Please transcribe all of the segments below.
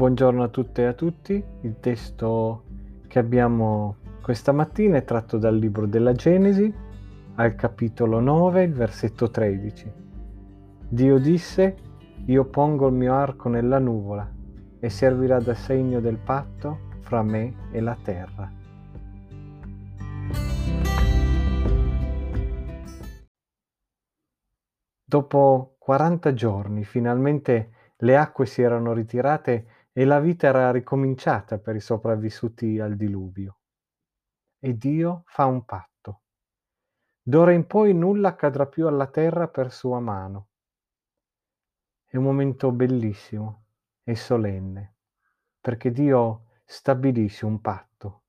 Buongiorno a tutte e a tutti, il testo che abbiamo questa mattina è tratto dal libro della Genesi, al capitolo 9, il versetto 13. Dio disse, io pongo il mio arco nella nuvola e servirà da segno del patto fra me e la terra. Dopo 40 giorni finalmente le acque si erano ritirate e la vita era ricominciata per i sopravvissuti al diluvio. E Dio fa un patto. D'ora in poi nulla accadrà più alla terra per sua mano. È un momento bellissimo e solenne, perché Dio stabilisce un patto.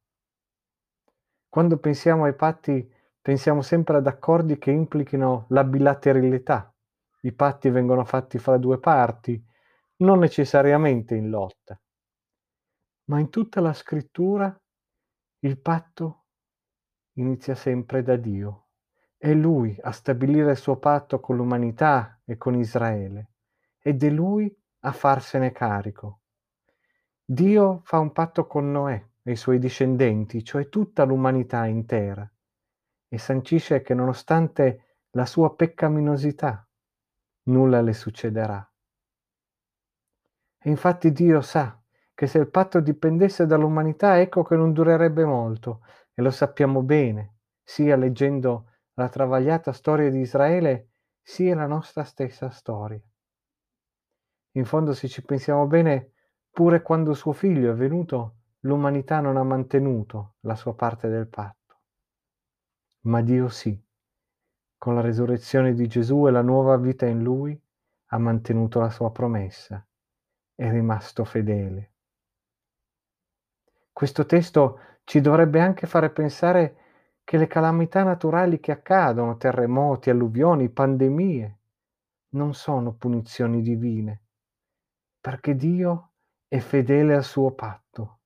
Quando pensiamo ai patti, pensiamo sempre ad accordi che implichino la bilateralità. I patti vengono fatti fra due parti, non necessariamente in lotta. Ma in tutta la scrittura il patto inizia sempre da Dio. È Lui a stabilire il suo patto con l'umanità e con Israele ed è Lui a farsene carico. Dio fa un patto con Noè e i suoi discendenti, cioè tutta l'umanità intera, e sancisce che nonostante la sua peccaminosità, nulla le succederà. E infatti Dio sa che se il patto dipendesse dall'umanità, ecco che non durerebbe molto, e lo sappiamo bene, sia leggendo la travagliata storia di Israele, sia la nostra stessa storia. In fondo, se ci pensiamo bene, pure quando suo figlio è venuto, l'umanità non ha mantenuto la sua parte del patto. Ma Dio sì, con la resurrezione di Gesù e la nuova vita in lui, ha mantenuto la sua promessa, è rimasto fedele. Questo testo ci dovrebbe anche fare pensare che le calamità naturali che accadono, terremoti, alluvioni, pandemie, non sono punizioni divine, perché Dio è fedele al suo patto.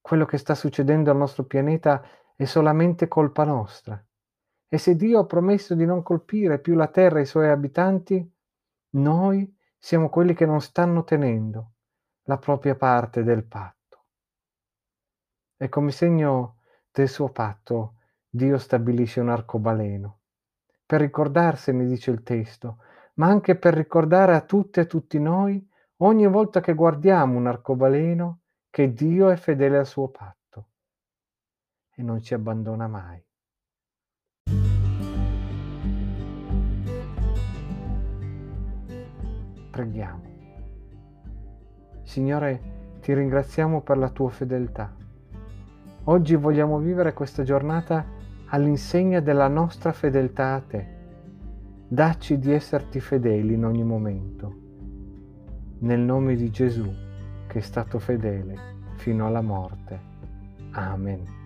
Quello che sta succedendo al nostro pianeta è solamente colpa nostra. E se Dio ha promesso di non colpire più la terra e i suoi abitanti, noi siamo quelli che non stanno tenendo la propria parte del patto. E come segno del suo patto, Dio stabilisce un arcobaleno. Per ricordarsene, dice il testo, ma anche per ricordare a tutte e a tutti noi, ogni volta che guardiamo un arcobaleno, che Dio è fedele al suo patto e non ci abbandona mai. Preghiamo. Signore, ti ringraziamo per la tua fedeltà. Oggi vogliamo vivere questa giornata all'insegna della nostra fedeltà a te. Dacci di esserti fedeli in ogni momento. Nel nome di Gesù, che è stato fedele fino alla morte. Amen.